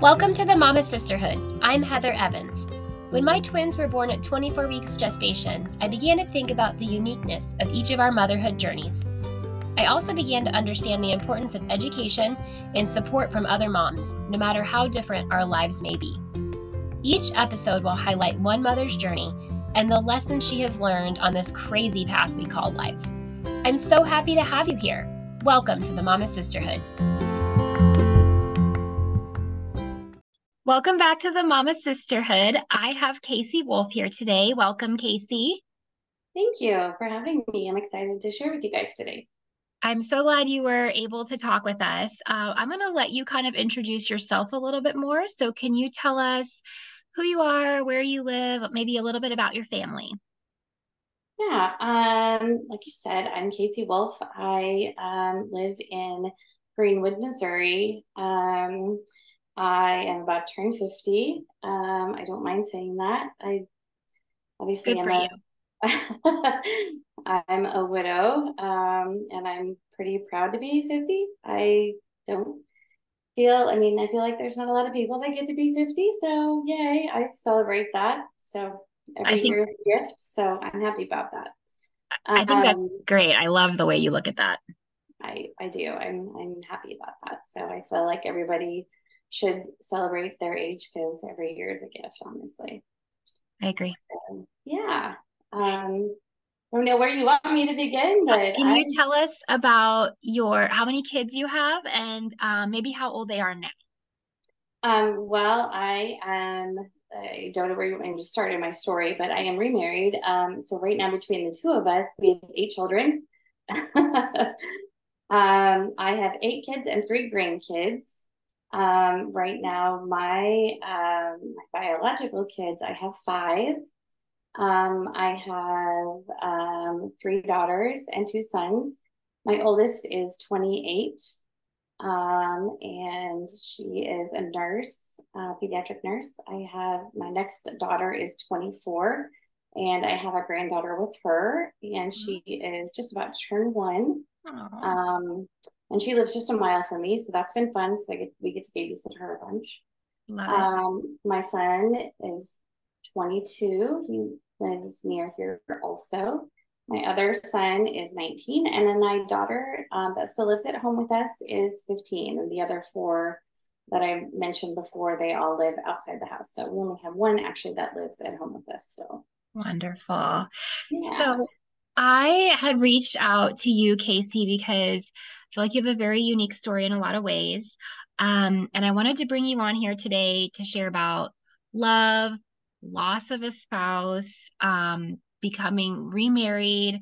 Welcome to the Mama Sisterhood. I'm Heather Evans. When my twins were born at 24 weeks gestation, I began to think about the uniqueness of each of our motherhood journeys. I also began to understand the importance of education and support from other moms, no matter how different our lives may be. Each episode will highlight one mother's journey and the lessons she has learned on this crazy path we call life. I'm so happy to have you here. Welcome to the Mama Sisterhood. Welcome back to the Mama Sisterhood. I have Kacy Wolff here today. Welcome, Kacy. Thank you for having me. I'm excited to share with you guys today. I'm so glad you were able to talk with us. Uh, I'm going to let you kind of introduce yourself a little bit more. So, can you tell us who you are, where you live, maybe a little bit about your family? Yeah, um, like you said, I'm Kacy Wolff. I um, live in Greenwood, Missouri. Um, I am about to turn 50. Um, I don't mind saying that. I obviously Good am a, I'm a widow, um, and I'm pretty proud to be 50. I don't feel, I mean, I feel like there's not a lot of people that get to be 50. So yay, I celebrate that. So every think, year is a gift. So I'm happy about that. I think um, that's great. I love the way you look at that. I, I do. I'm I'm happy about that. So I feel like everybody should celebrate their age because every year is a gift, honestly. I agree. So, yeah. Um, I don't know where you want me to begin, but can you tell us about your how many kids you have and um, maybe how old they are now? Um, well, I am. I don't know where you want to start in my story, but I am remarried. Um, so right now, between the two of us, we have eight children. um, I have eight kids and three grandkids. Um, right now, my, um, my biological kids, I have five. Um, I have um, three daughters and two sons. My oldest is 28, um, and she is a nurse, a pediatric nurse. I have my next daughter is 24, and I have a granddaughter with her, and she is just about to turn one. Um, and she lives just a mile from me, so that's been fun because I get we get to babysit her a bunch. Love um, my son is 22. He lives near here also. My other son is 19, and then my daughter um, that still lives at home with us is 15, and the other four that I mentioned before, they all live outside the house. So we only have one actually that lives at home with us still. Wonderful. Yeah. So I had reached out to you, Kacy, because feel like you have a very unique story in a lot of ways. Um, and I wanted to bring you on here today to share about love, loss of a spouse, um, becoming remarried,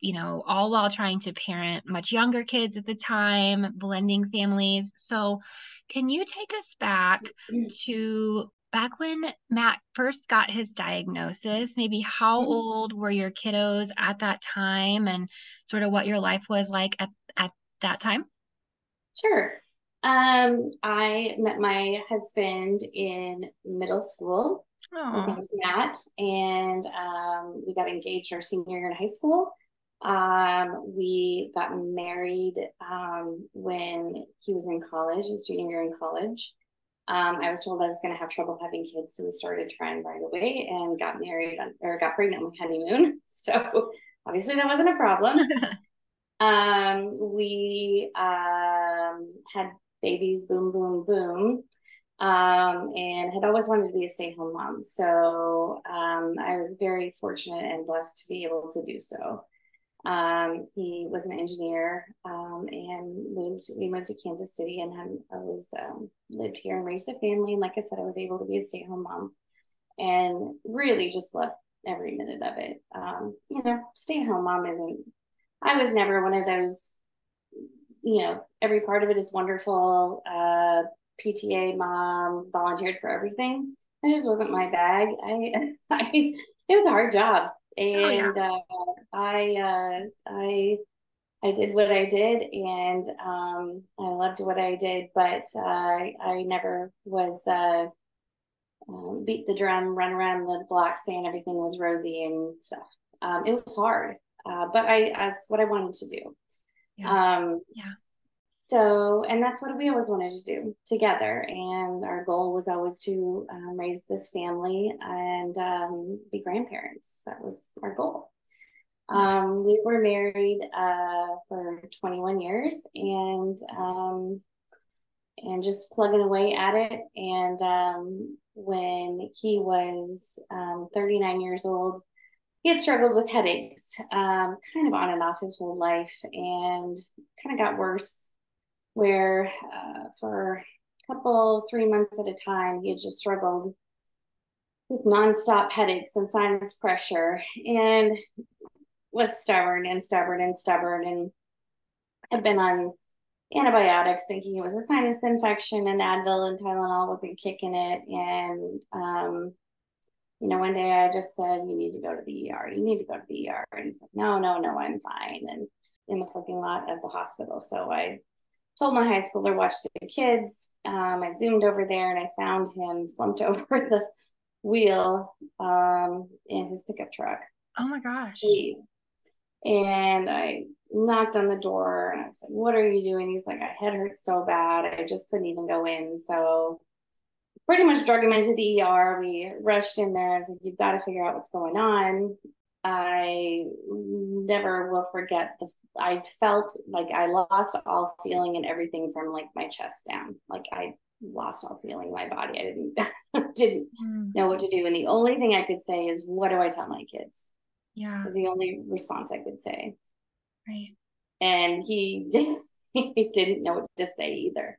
you know, all while trying to parent much younger kids at the time, blending families. So, can you take us back to back when Matt first got his diagnosis? Maybe how mm-hmm. old were your kiddos at that time and sort of what your life was like at that time? Sure. Um, I met my husband in middle school. Aww. His name was Matt, and um, we got engaged our senior year in high school. Um, we got married um, when he was in college, his junior year in college. Um, I was told I was going to have trouble having kids, so we started trying right away and got married on, or got pregnant on my honeymoon. So obviously that wasn't a problem. Um, we um, had babies, boom, boom, boom, um, and had always wanted to be a stay at home mom. So um, I was very fortunate and blessed to be able to do so. Um, he was an engineer um, and moved. We moved to Kansas City and had, I was lived here and raised a family. And like I said, I was able to be a stay at home mom, and really just loved every minute of it. You know, stay at home mom isn't I was never one of those, you know, every part of it is wonderful. Uh, PTA mom, volunteered for everything. It just wasn't my bag. I, I it was a hard job, and oh, yeah. uh, I, uh, I, I did what I did, and um, I loved what I did. But uh, I never was uh, um, beat the drum, run around the block, saying everything was rosy and stuff. Um, it was hard uh, but I that's what I wanted to do. Yeah. Um, yeah. so, and that's what we always wanted to do together. And our goal was always to um, raise this family and um, be grandparents. That was our goal. Um, we were married uh, for 21 years and um, and just plugging away at it. And um, when he was um, 39 years old, he had struggled with headaches, um, kind of on and off his whole life, and kind of got worse. Where uh, for a couple, three months at a time, he had just struggled with nonstop headaches and sinus pressure, and was stubborn and stubborn and stubborn, and had been on antibiotics, thinking it was a sinus infection, and Advil and Tylenol wasn't kicking it, and um, you know, one day I just said, you need to go to the ER. You need to go to the ER. And he's like, no, no, no, I'm fine. And in the parking lot of the hospital. So I told my high schooler, watch the kids. Um, I zoomed over there and I found him slumped over the wheel um, in his pickup truck. Oh my gosh. And I knocked on the door and I was like, what are you doing? He's like, my head hurts so bad. I just couldn't even go in. So pretty much drug him into the ER. We rushed in there. I was like, you've got to figure out what's going on. I never will forget the I felt like I lost all feeling and everything from like my chest down. Like I lost all feeling in my body. I didn't didn't mm. know what to do. And the only thing I could say is, what do I tell my kids? Yeah. Was the only response I could say. Right. And he didn't he didn't know what to say either.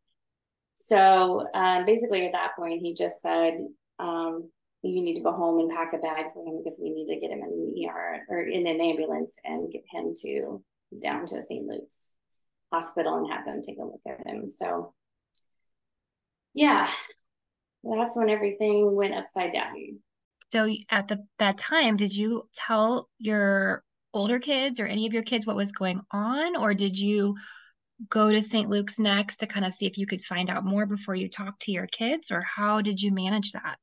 So um, basically, at that point, he just said, um, "You need to go home and pack a bag for him because we need to get him in the ER or in an ambulance and get him to down to St. Luke's hospital and have them take a look at him." So, yeah, that's when everything went upside down. So at the that time, did you tell your older kids or any of your kids what was going on, or did you go to St. Luke's next to kind of see if you could find out more before you talk to your kids, or how did you manage that?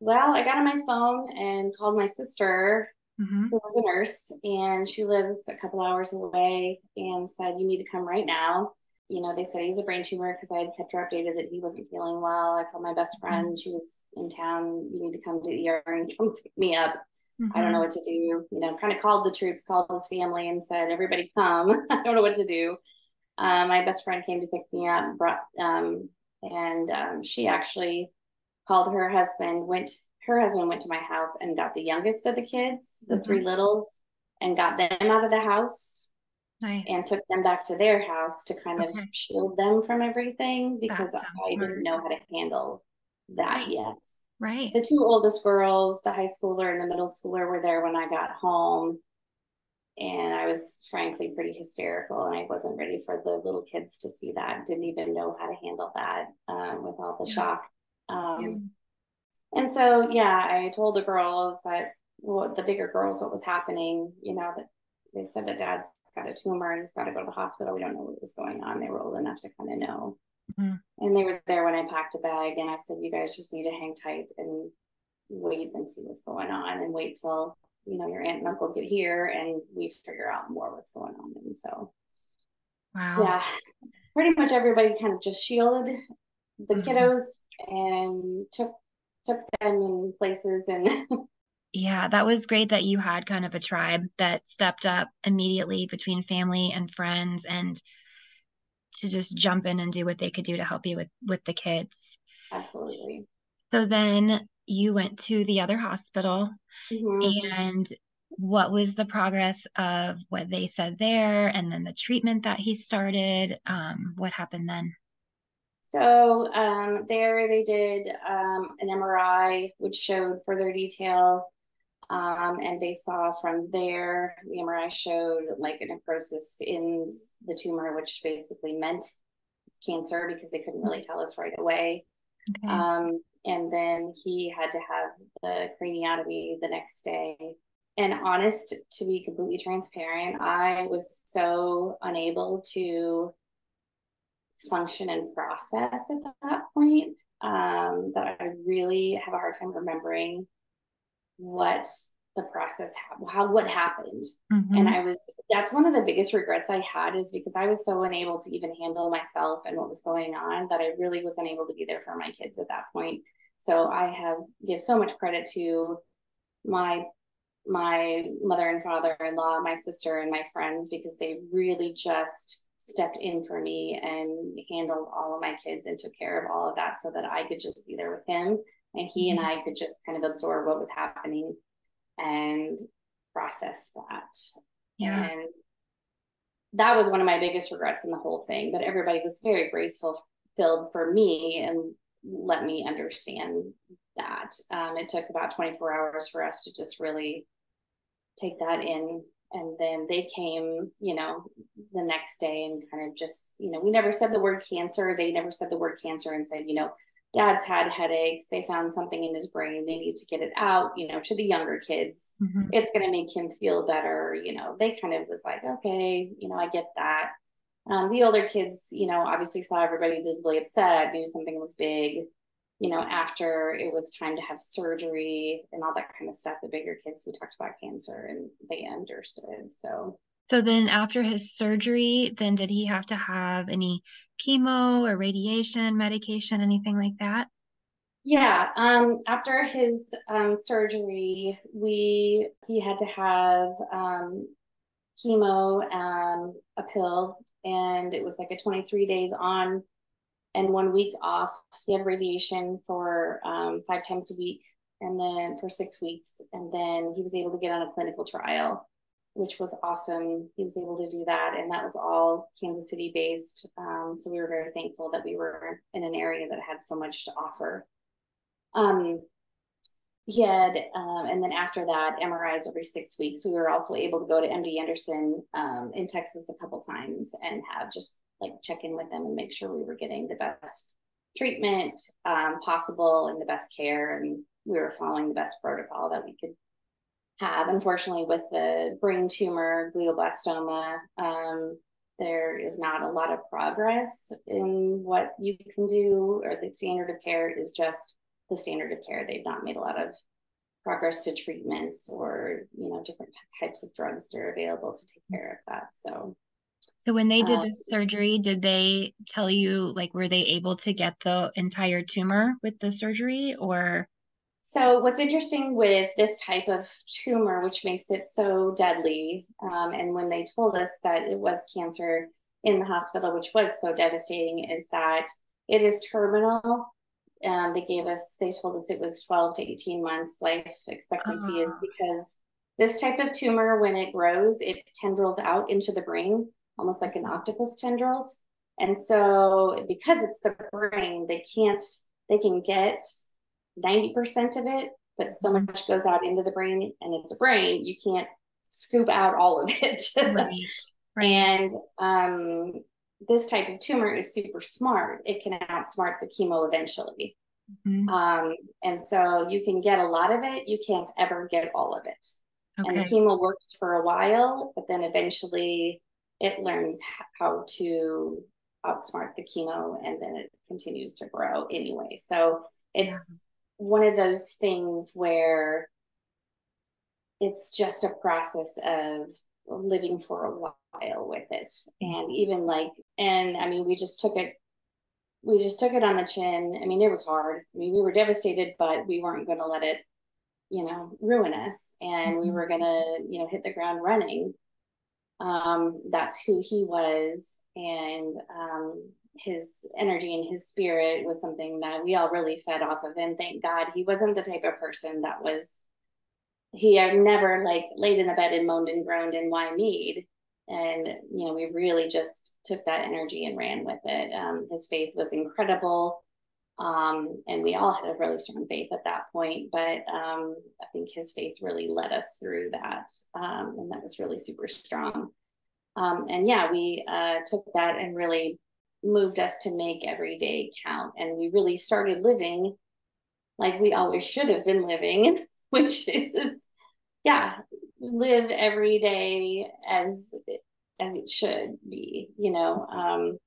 Well, I got on my phone and called my sister, mm-hmm. who was a nurse, and she lives a couple hours away, and said, You need to come right now. You know, they said he's a brain tumor because I had kept her updated that he wasn't feeling well. I called my best friend. Mm-hmm. She was in town. You need to come to the ER and come pick me up. Mm-hmm. I don't know mm-hmm. what to do. You know, kind of called the troops, called his family, and said, Everybody come. I don't know what to do. Um, my best friend came to pick me up, brought, um, and um, she actually called her husband. Went her husband went to my house and got the youngest of the kids, the mm-hmm. three littles, and got them out of the house. Nice. And took them back to their house to kind okay. of shield them from everything because I didn't know how to handle that right. yet. Right. The two oldest girls, the high schooler and the middle schooler, were there when I got home and I was frankly pretty hysterical, and I wasn't ready for the little kids to see that. Didn't even know how to handle that um, with all the shock. Um, yeah. And so, yeah, I told the girls that well, the bigger girls what was happening. You know that they said that dad's got a tumor and he's got to go to the hospital. We don't know what was going on. They were old enough to kind of know. Mm-hmm. And they were there when I packed a bag, and I said, "You guys just need to hang tight and wait and see what's going on, and wait till you know, your aunt and uncle get here and we figure out more what's going on. And so, wow. Yeah, pretty much everybody kind of just shielded the mm-hmm. kiddos and took took them in places and yeah that was great that you had kind of a tribe that stepped up immediately between family and friends and to just jump in and do what they could do to help you with with the kids absolutely so then you went to the other hospital mm-hmm. and what was the progress of what they said there and then the treatment that he started um, what happened then so um, there they did um, an mri which showed further detail um, and they saw from there the mri showed like a necrosis in the tumor which basically meant cancer because they couldn't really tell us right away okay. And then he had to have the craniotomy the next day. And honest to be completely transparent i was so unable to function and process at that point um, that i really have a hard time remembering what the process how what happened mm-hmm. and i was that's one of the biggest regrets i had is because i was so unable to even handle myself and what was going on that i really wasn't able to be there for my kids at that point so i have give so much credit to my my mother and father-in-law my sister and my friends because they really just stepped in for me and handled all of my kids and took care of all of that so that I could just be there with him and he and mm-hmm. I could just kind of absorb what was happening and process that. Yeah. And that was one of my biggest regrets in the whole thing. But everybody was very graceful filled for me and let me understand that. Um, it took about 24 hours for us to just really take that in and then they came you know the next day and kind of just you know we never said the word cancer they never said the word cancer and said you know dad's had headaches they found something in his brain they need to get it out you know to the younger kids mm-hmm. it's going to make him feel better you know they kind of was like okay you know i get that um, the older kids you know obviously saw everybody visibly upset knew something was big you know, after it was time to have surgery and all that kind of stuff, the bigger kids, we talked about cancer and they understood. So, so then after his surgery, then did he have to have any chemo or radiation, medication, anything like that? Yeah. Um, after his um, surgery, we he had to have um, chemo, um, a pill, and it was like a 23 days on, and one week off. He had radiation for um, five times a week and then for six weeks. And then he was able to get on a clinical trial, which was awesome. He was able to do that. And that was all Kansas City based. Um, so we were very thankful that we were in an area that had so much to offer. Um, he had, um, and then after that, MRIs every six weeks. We were also able to go to MD Anderson um, in Texas a couple times and have just like check in with them and make sure we were getting the best treatment um, possible and the best care and we were following the best protocol that we could have unfortunately with the brain tumor glioblastoma um, there is not a lot of progress in what you can do or the standard of care is just the standard of care. They've not made a lot of progress to treatments or you know different types of drugs that are available to take care of that so. So when they did uh, the surgery, did they tell you like were they able to get the entire tumor with the surgery or so what's interesting with this type of tumor, which makes it so deadly, um, and when they told us that it was cancer in the hospital, which was so devastating, is that it is terminal. Um, they gave us, they told us it was 12 to 18 months life expectancy, uh-huh. is because this type of tumor, when it grows, it tendrils out into the brain almost like an octopus tendrils. And so because it's the brain, they can't, they can get 90% of it, but so mm-hmm. much goes out into the brain and it's a brain, you can't scoop out all of it. Right. right. And um, this type of tumor is super smart. It can outsmart the chemo eventually. Mm-hmm. Um, and so you can get a lot of it, you can't ever get all of it. Okay. And the chemo works for a while, but then eventually it learns how to outsmart the chemo and then it continues to grow anyway. So it's. One of those things where it's just a process of living for a while with it. And even like, and I mean, we just took it, we just took it on the chin. I mean, it was hard. I mean, we were devastated, but we weren't going to let it, you know, ruin us. And mm-hmm. we were going to, you know, hit the ground running um, that's who he was and um, his energy and his spirit was something that we all really fed off of and thank god he wasn't the type of person that was he had never like laid in the bed and moaned and groaned and why need and you know we really just took that energy and ran with it. Um, his faith was incredible. Um, and we all had a really strong faith at that point but um, i think his faith really led us through that um, and that was really super strong. Um, and yeah we uh, took that and really moved us to make every day count. And we really started living like we always should have been living which is yeah live every day as as it should be you know um,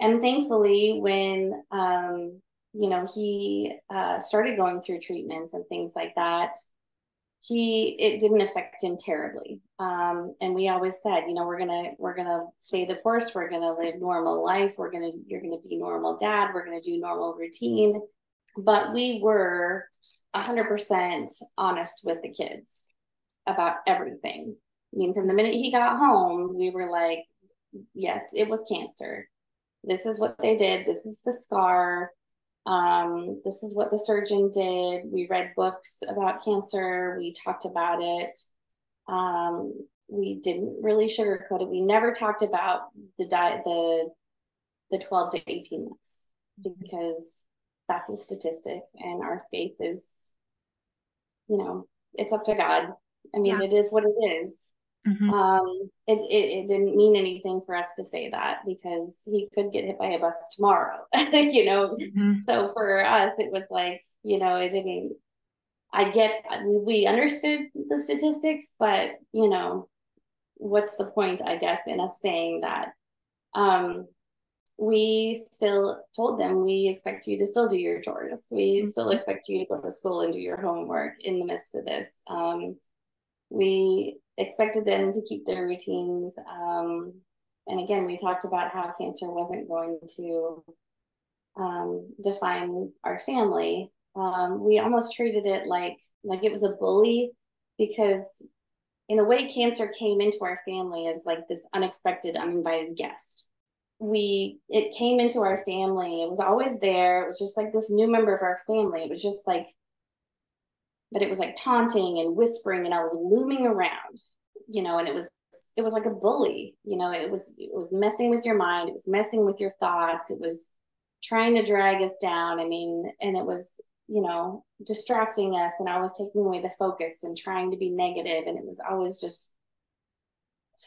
and thankfully when um, you know he uh, started going through treatments and things like that he it didn't affect him terribly. Um, and we always said you know we're gonna we're gonna stay the course. We're gonna live normal life. We're gonna you're gonna be normal dad. We're gonna do normal routine. But we were 100% honest with the kids about everything. I mean from the minute he got home we were like yes it was cancer. This is what they did. This is the scar um, this is what the surgeon did. We read books about cancer. We talked about it. Um, we didn't really sugarcoat it. We never talked about the diet, the the 12 to 18 months because that's a statistic and our faith is, you know, it's up to God. I mean, yeah. it is what it is. Mm-hmm. Um, it, it, it didn't mean anything for us to say that because he could get hit by a bus tomorrow, you know. Mm-hmm. So for us, it was like, you know, it didn't. I get we understood the statistics, but you know, what's the point? I guess in us saying that. Um, we still told them we expect you to still do your chores. We mm-hmm. still expect you to go to school and do your homework in the midst of this. Um, we expected them to keep their routines. Um, and again, we talked about how cancer wasn't going to um, define our family. Um, we almost treated it like like it was a bully because in a way cancer came into our family as like this unexpected uninvited guest we it came into our family it was always there it was just like this new member of our family it was just like but it was like taunting and whispering and I was looming around, you know, and it was it was like a bully, you know, it was it was messing with your mind, it was messing with your thoughts, it was trying to drag us down. I mean, and it was, you know, distracting us and I was taking away the focus and trying to be negative and it was always just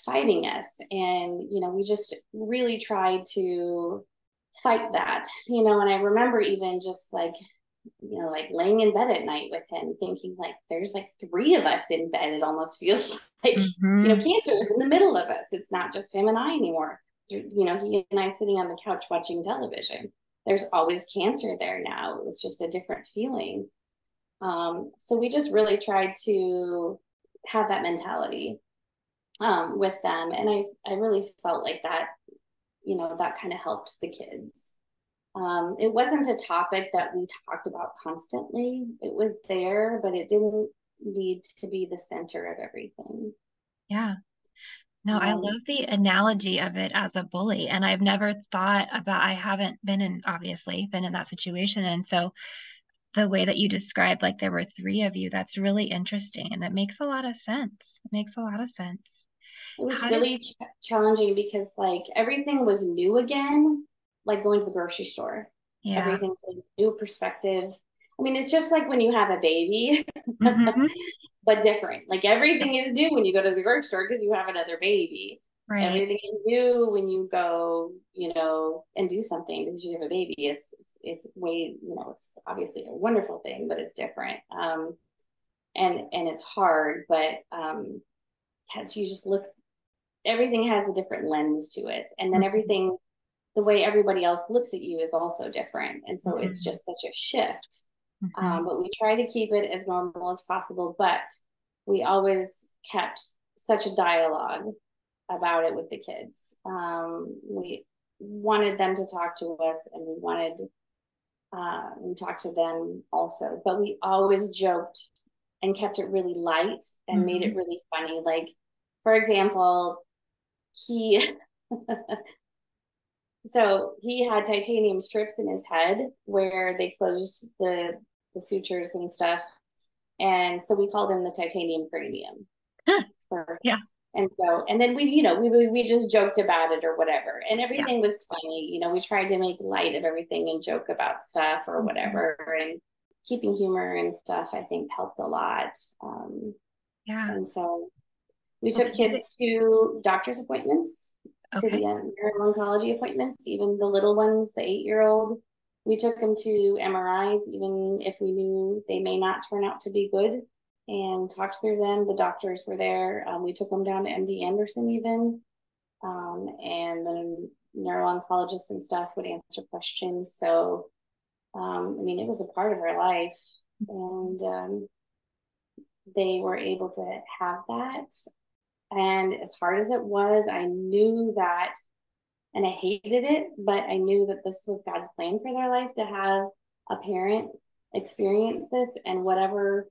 fighting us and you know we just really tried to fight that you know and i remember even just like you know, like laying in bed at night with him, thinking like there's like three of us in bed. It almost feels like mm-hmm. you know, cancer is in the middle of us. It's not just him and I anymore. You know, he and I sitting on the couch watching television. There's always cancer there now. It was just a different feeling. Um, so we just really tried to have that mentality um, with them, and I I really felt like that. You know, that kind of helped the kids. Um, it wasn't a topic that we talked about constantly. It was there, but it didn't need to be the center of everything. Yeah. No, um, I love the analogy of it as a bully. And I've never thought about, I haven't been in, obviously, been in that situation. And so the way that you described, like there were three of you, that's really interesting. And it makes a lot of sense. It makes a lot of sense. It was How really did... ch- challenging because, like, everything was new again like going to the grocery store. Yeah. Everything new perspective. I mean, it's just like when you have a baby, mm-hmm. but different. Like everything is new when you go to the grocery store because you have another baby. Right. Everything is new when you go, you know, and do something because you have a baby. It's it's it's way, you know, it's obviously a wonderful thing, but it's different. Um, and and it's hard, but um, as you just look, everything has a different lens to it, and then mm-hmm. everything the way everybody else looks at you is also different. And so mm-hmm. it's just such a shift. Mm-hmm. Um, but we try to keep it as normal as possible. But we always kept such a dialogue about it with the kids. Um, we wanted them to talk to us and we wanted uh, we talked to them also, but we always joked and kept it really light and mm-hmm. made it mm-hmm. really funny. Like, for example, he so he had titanium strips in his head where they closed the the sutures and stuff. And so we called him the titanium cranium. Huh. for, yeah. And so and then we you know we we just joked about it or whatever. And everything yeah. was funny. You know we tried to make light of everything and joke about stuff or mm-hmm. whatever. And keeping humor and stuff i think helped a lot. Um yeah. and so we took kids to doctor's appointments okay. to the um, neuro-oncology appointments, even the little ones, the eight-year-old. We took them to MRIs, even if we knew they may not turn out to be good, and talked through them. The doctors were there. Um, we took them down to MD Anderson, even, um, and the neuro-oncologists and stuff would answer questions. So, um, I mean, it was a part of our life, and um, they were able to have that. And as hard as it was, I knew that, and I hated it, but I knew that this was God's plan for their life to have a parent experience this and whatever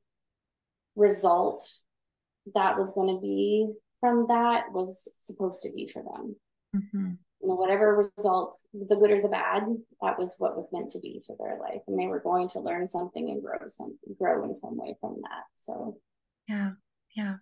result that was going to be from that was supposed to be for them. Mm-hmm. You know, whatever result, the good or the bad, that was what was meant to be for their life, and they were going to learn something and grow some, grow in some way from that. So, yeah, yeah.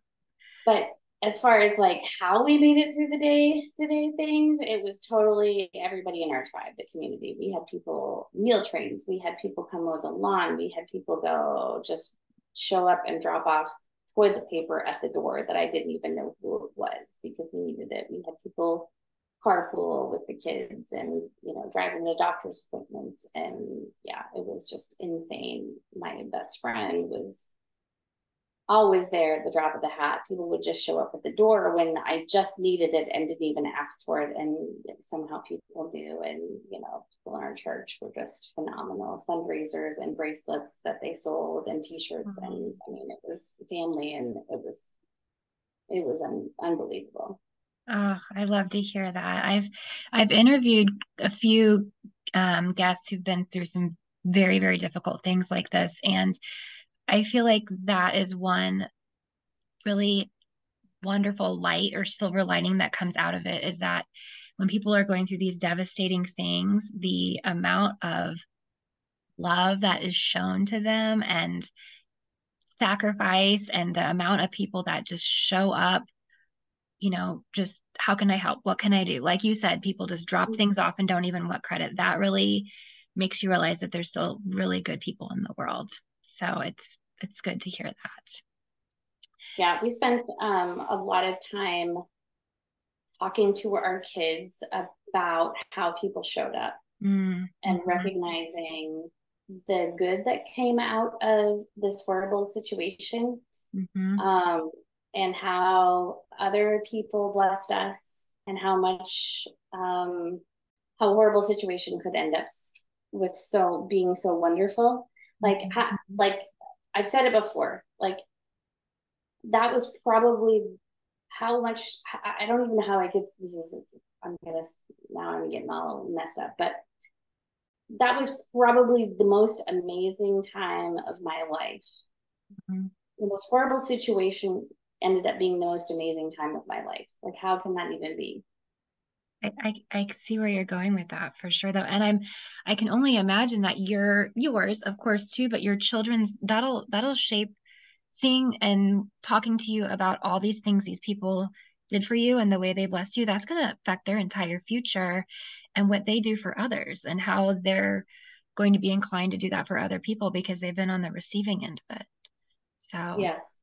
But as far as like how we made it through the day to day things, it was totally everybody in our tribe, the community. We had people meal trains, we had people come mow the lawn, we had people go just show up and drop off toilet paper at the door that I didn't even know who it was because we needed it. We had people carpool with the kids and you know driving to doctor's appointments and yeah it was just insane my best friend was always there at the drop of the hat. People would just show up at the door when I just needed it and didn't even ask for it. And somehow people do. And, you know, people in our church were just phenomenal fundraisers and bracelets that they sold and t shirts. Mm-hmm. And I mean, it was family and it was, it was un- unbelievable. Oh, I love to hear that. I've I've interviewed a few um, guests who've been through some very very difficult things like this, and I feel like that is one really wonderful light or silver lining that comes out of it is that when people are going through these devastating things, the amount of love that is shown to them and sacrifice and the amount of people that just show up you know just how can i help? What can i do? Like you said people just drop mm-hmm. things off and don't even want credit. That really makes you realize that there's still really good people in the world so it's it's good to hear that. Yeah, we spent um, a lot of time talking to our kids about how people showed up mm-hmm. and recognizing the good that came out of this horrible situation mm-hmm. um, and how other people blessed us and how much um, how horrible situation could end up with so being so wonderful like mm-hmm. like I've said it before, like that was probably how much I don't even know how I could this is I'm gonna now I'm getting all messed up, but that was probably the most amazing time of my life. Mm-hmm. The most horrible situation ended up being the most amazing time of my life. Like how can that even be? I, I, see where you're going with that for sure though and i'm i can only imagine that your yours of course too but your children's that'll that'll shape seeing and talking to you about all these things these people did for you and the way they blessed you that's going to affect their entire future and what they do for others and how they're going to be inclined to do that for other people because they've been on the receiving end of it. So yes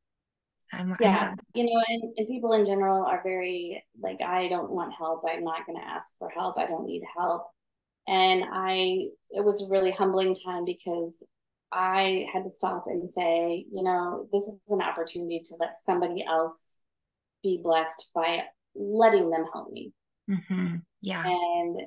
I'm, yeah, I'm you know, and, and people in general are very like, I don't want help. I'm not going to ask for help. I don't need help. And I, it was a really humbling time because I had to stop and say, you know, this is an opportunity to let somebody else be blessed by letting them help me. Mm-hmm. Yeah. And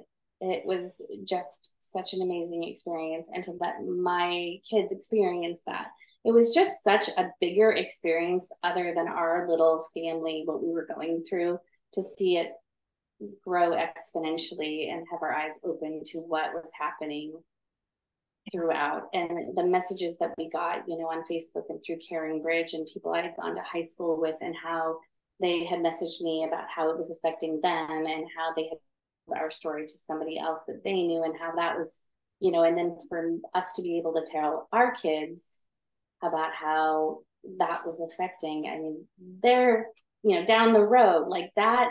it was just such an amazing experience and to let my kids experience that. It was just such a bigger experience other than our little family what we were going through to see it grow exponentially and have our eyes open to what was happening throughout. And the messages that we got you know on facebook and through CaringBridge and people i had gone to high school with and how they had messaged me about how it was affecting them and how they had our story to somebody else that they knew and how that was you know and then for us to be able to tell our kids about how that was affecting i mean they're you know down the road like that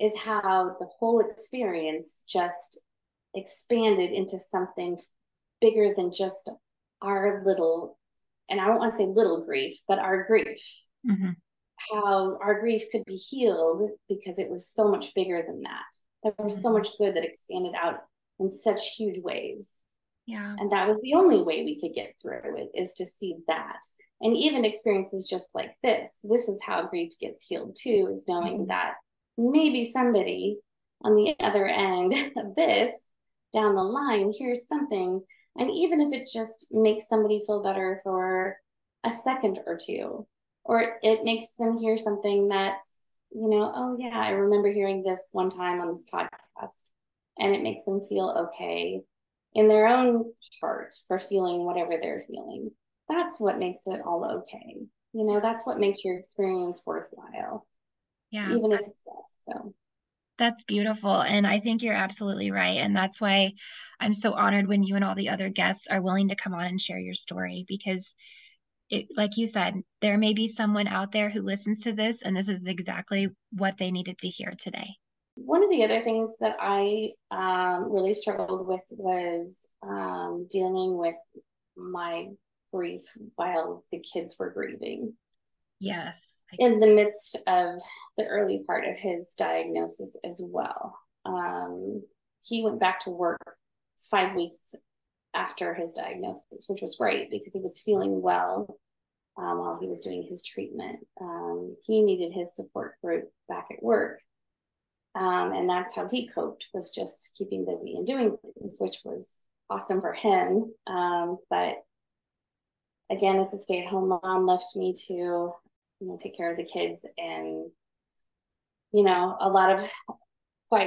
is how the whole experience just expanded into something bigger than just our little and i don't want to say little grief but our grief mm-hmm. how our grief could be healed because it was so much bigger than that there was so much good that expanded out in such huge waves. Yeah. And that was the only way we could get through it is to see that. And even experiences just like this, this is how grief gets healed too, is knowing mm-hmm. that maybe somebody on the other end of this down the line hears something. And even if it just makes somebody feel better for a second or two, or it makes them hear something that's, you know, oh yeah, I remember hearing this one time on this podcast. And it makes them feel okay in their own heart for feeling whatever they're feeling. That's what makes it all okay. You know, that's what makes your experience worthwhile. Yeah. Even if it's so. That's beautiful. And I think you're absolutely right. And that's why I'm so honored when you and all the other guests are willing to come on and share your story because it, like you said, there may be someone out there who listens to this and this is exactly what they needed to hear today. One of the other things that I um, really struggled with was um, dealing with my grief while the kids were grieving. Yes. In the midst of the early part of his diagnosis as well. Um, he went back to work five weeks after his diagnosis, which was great because he was feeling well um, while he was doing his treatment. Um, he needed his support group back at work. Um, and that's how he coped was just keeping busy and doing things, which was awesome for him. Um, but again, as a stay-at-home mom, left me to you know take care of the kids and you know a lot of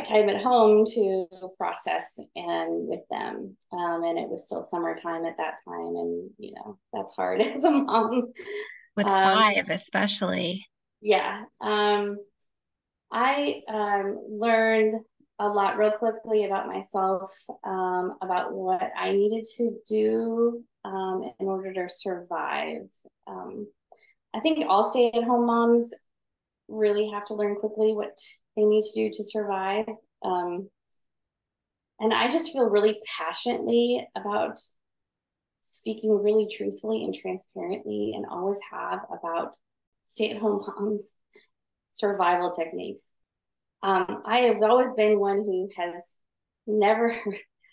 time at home to process and with them. Um, and it was still summertime at that time. And, you know, that's hard as a mom. With um, five, especially. Yeah. Um, I um, learned a lot real quickly about myself, um, about what I needed to do um, in order to survive. Um, I think all stay at home moms really have to learn quickly what they need to do to survive. Um, and I just feel really passionately about speaking really truthfully and transparently, and always have about stay at home moms' survival techniques. Um, I have always been one who has never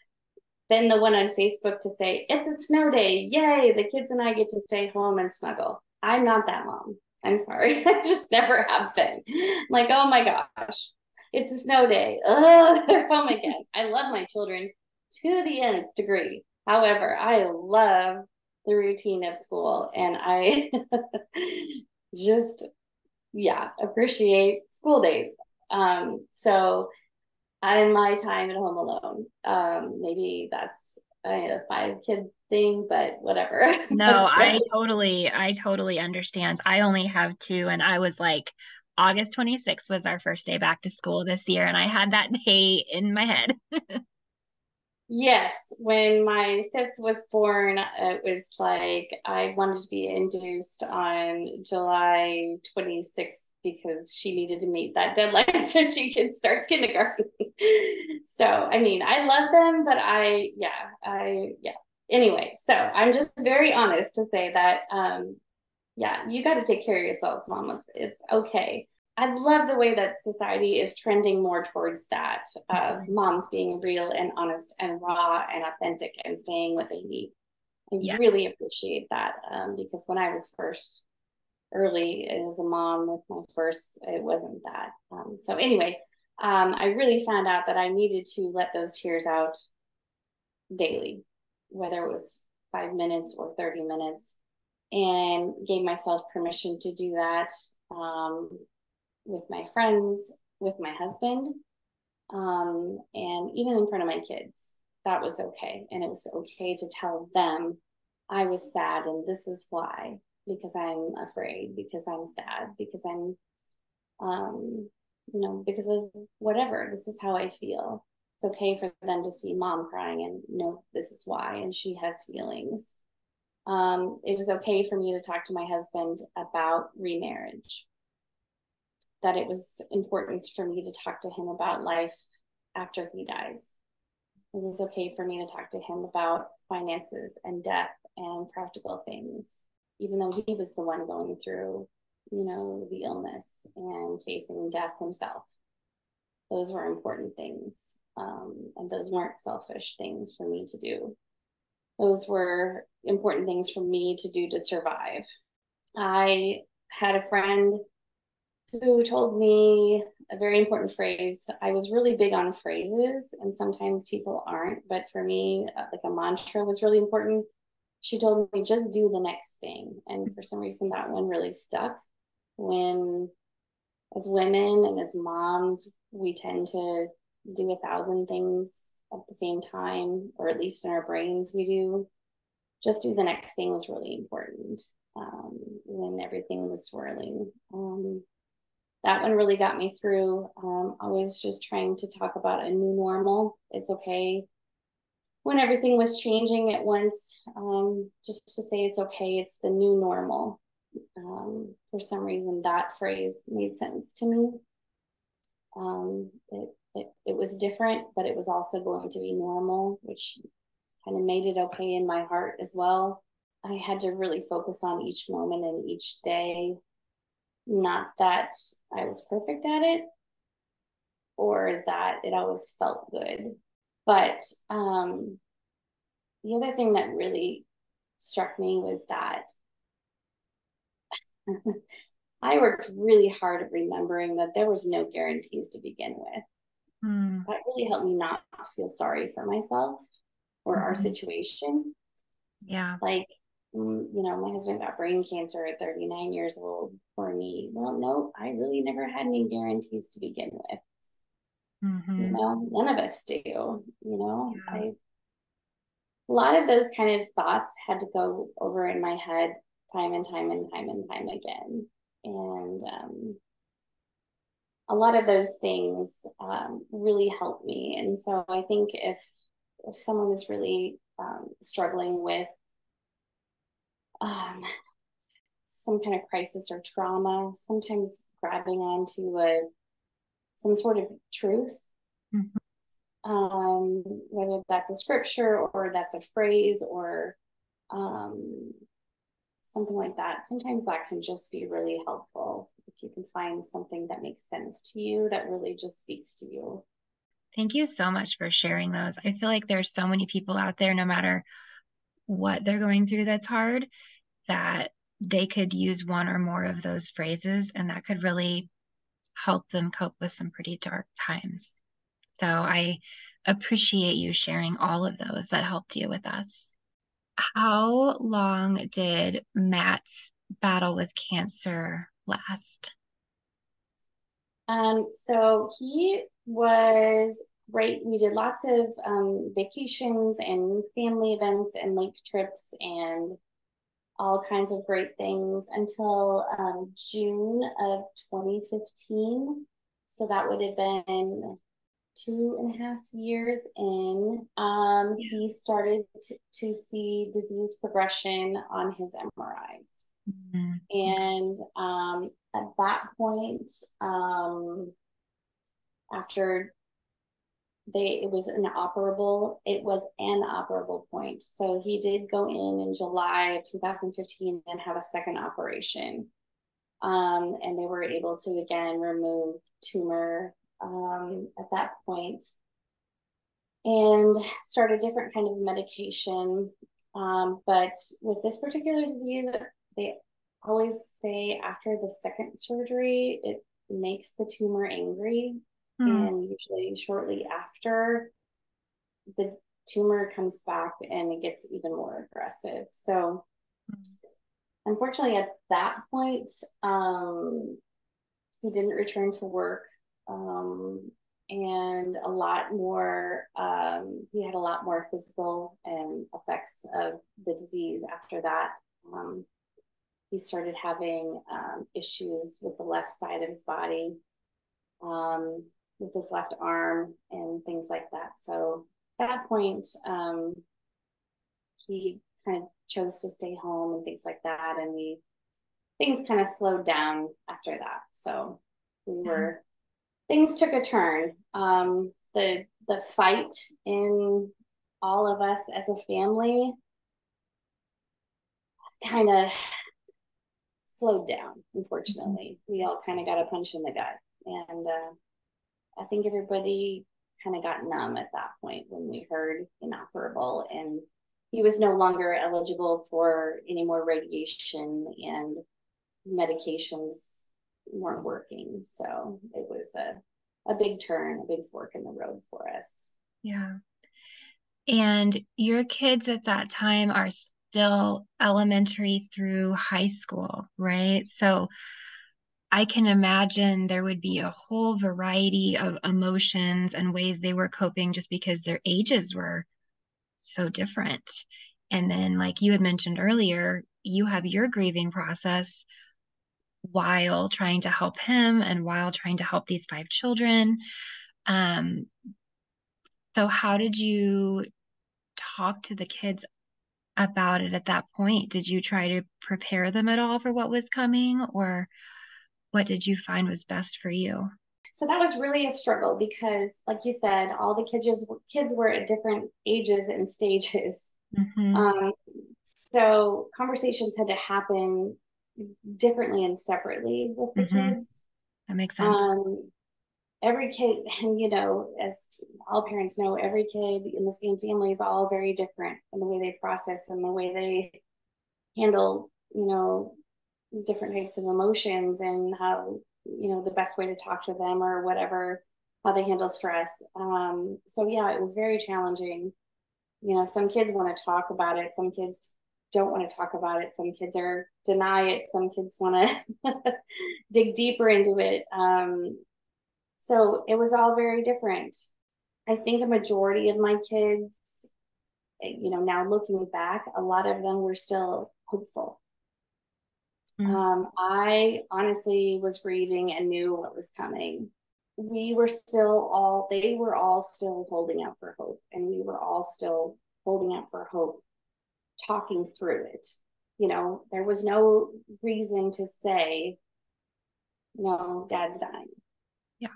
been the one on Facebook to say, it's a snow day. Yay, the kids and I get to stay home and snuggle. I'm not that mom. I'm sorry. I just never have been. like, oh my gosh, it's a snow day. Oh, they're home again. I love my children to the nth degree. However, I love the routine of school and I just, yeah, appreciate school days. Um, so I my time at home alone. Um, maybe that's a five kid thing, but whatever. No, so, I totally, I totally understand. I only have two, and I was like, August 26th was our first day back to school this year, and I had that day in my head. yes, when my fifth was born, it was like I wanted to be induced on July 26th because she needed to meet that deadline so she could start kindergarten. so, I mean, I love them, but I, yeah, I, yeah. Anyway, so I'm just very honest to say that, um, yeah, you got to take care of yourselves, mom. It's, it's okay. I love the way that society is trending more towards that of mm-hmm. moms being real and honest and raw and authentic and saying what they need. I yeah. really appreciate that um, because when I was first early as a mom with my first, it wasn't that. Um, so anyway, um, I really found out that I needed to let those tears out daily, whether it was five minutes or 30 minutes, and gave myself permission to do that um, with my friends, with my husband, um, and even in front of my kids. That was okay. And it was okay to tell them I was sad and this is why because I'm afraid, because I'm sad, because I'm, um, you know, because of whatever. This is how I feel. It's okay for them to see mom crying and know this is why, and she has feelings. Um, it was okay for me to talk to my husband about remarriage. That it was important for me to talk to him about life after he dies. It was okay for me to talk to him about finances and death and practical things even though he was the one going through, you know, the illness and facing death himself. Those were important things. Um, and those weren't selfish things for me to do. Those were important things for me to do to survive. I had a friend who told me a very important phrase. I was really big on phrases, and sometimes people aren't, but for me, uh, like a mantra was really important she told me just do the next thing. And for some reason, that one really stuck. When, as women and as moms, we tend to do a thousand things at the same time, or at least in our brains, we do. Just do the next thing was really important um, when everything was swirling. Um, that one really got me through. Um, I was just trying to talk about a new normal. It's okay when everything was changing at once, um, just to say it's okay, it's the new normal. Um, for some reason, that phrase made sense to me. Um, it, it, it was different, but it was also going to be normal, which kind of made it okay in my heart as well. I had to really focus on each moment and each day. Not that I was perfect at it or that it always felt good. But um, the other thing that really struck me was that I worked really hard at remembering that there was no guarantees to begin with. Mm. That really helped me not feel sorry for myself or mm. our hmm. situation. Yeah. Like, you know, my husband got brain cancer at 39 years old for me. Well, no, I really never had any guarantees to begin with. Mm-hmm. You know, none of us do. You know, yeah. I a lot of those kind of thoughts had to go over in my head time and time and time and time again. And um, a lot of those things um, really helped me. And so I think if if someone is really um, struggling with um, some kind of crisis or trauma, sometimes grabbing onto a some sort of truth mm-hmm um, whether that's a scripture or that's a phrase or um, something like that. Sometimes that can just be really helpful if you can find something that makes sense to you that really just speaks to you. Thank you so much for sharing those. I feel like there's so many people out there, no matter what they're going through that's hard, that they could use one or more of those phrases and that could really help them cope with some pretty dark times. So I appreciate you sharing all of those that helped you with us. How long did Matt's battle with cancer last? Um, so he was great. We did lots of um, vacations and family events and lake trips and all kinds of great things until um, June of 2015. So that would have been two and a half years in, um, he started to, to see disease progression on his MRIs. Mm-hmm. And um, at that point, um, after they it was an operable it was an operable point so he did go in in july of 2015 and have a second operation um, and they were able to again remove tumor um, at that point and start a different kind of medication. Um, but with this particular disease, they always say after the second surgery, it makes the tumor angry. Hmm. And usually, shortly after, the tumor comes back and it gets even more aggressive. So, unfortunately, at that point, um, he didn't return to work um, and a lot more um, he had a lot more physical and effects of the disease after that um, he started having um, issues with the left side of his body um, with his left arm and things like that so at that point um, he kind of chose to stay home and things like that and we things kind of slowed down after that so we were things took a turn. Um, the the fight in all of us as a family kind of slowed down. Unfortunately, mm-hmm. we all kind of got a punch in the gut, and uh, I think everybody kind of got numb at that point when we heard inoperable and he was no longer eligible for any more radiation and medications weren't working. So it was a, a big turn, a big fork in the road for us. Yeah. And your kids at that time are still elementary through high school, right? So I can imagine there would be a whole variety of emotions and ways they were coping just because their ages were so different. And then, like you had mentioned earlier, you have your grieving process while trying to help him and while trying to help these five children. Um, so, how did you talk to the kids about it at that point? Did you try to prepare them at all for what was coming, or what did you find was best for you? So that was really a struggle because, like you said, all the kids kids were at different ages and stages. Mm-hmm. Um, so conversations had to happen differently and separately with the mm-hmm. kids. That makes sense. Um, every kid, and you know, as all parents know, every kid in the same family is all very different in the way they process and the way they handle, you know, different types of emotions and how you know the best way to talk to them or whatever how they handle stress. Um, so yeah it was very challenging. You know some kids want to talk about it some kids don't want to talk about it some kids are deny it some kids want to dig deeper into it. Um, so it was all very different. I think a majority of my kids you know now looking back a lot of them were still hopeful Mm-hmm. Um, I honestly was grieving and knew what was coming. We were still all, they were all still holding out for hope, and we were all still holding out for hope, talking through it. You know, there was no reason to say, no, dad's dying. Yeah.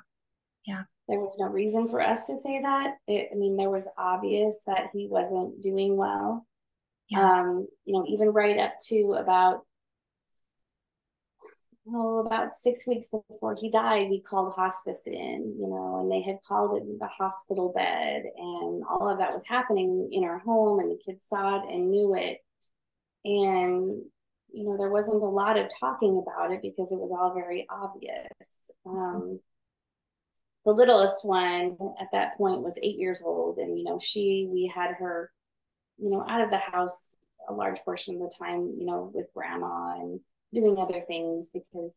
Yeah. There was no reason for us to say that. It, I mean, there was obvious that he wasn't doing well. Yeah. Um, you know, even right up to about oh, about six weeks before he died, we called hospice in, you know, and they had called it the hospital bed, and all of that was happening in our home, and the kids saw it and knew it. And, you know, there wasn't a lot of talking about it because it was all very obvious. Um, the littlest one at that point was eight years old, and, you know, she, we had her, you know, out of the house a large portion of the time, you know, with grandma and doing other things because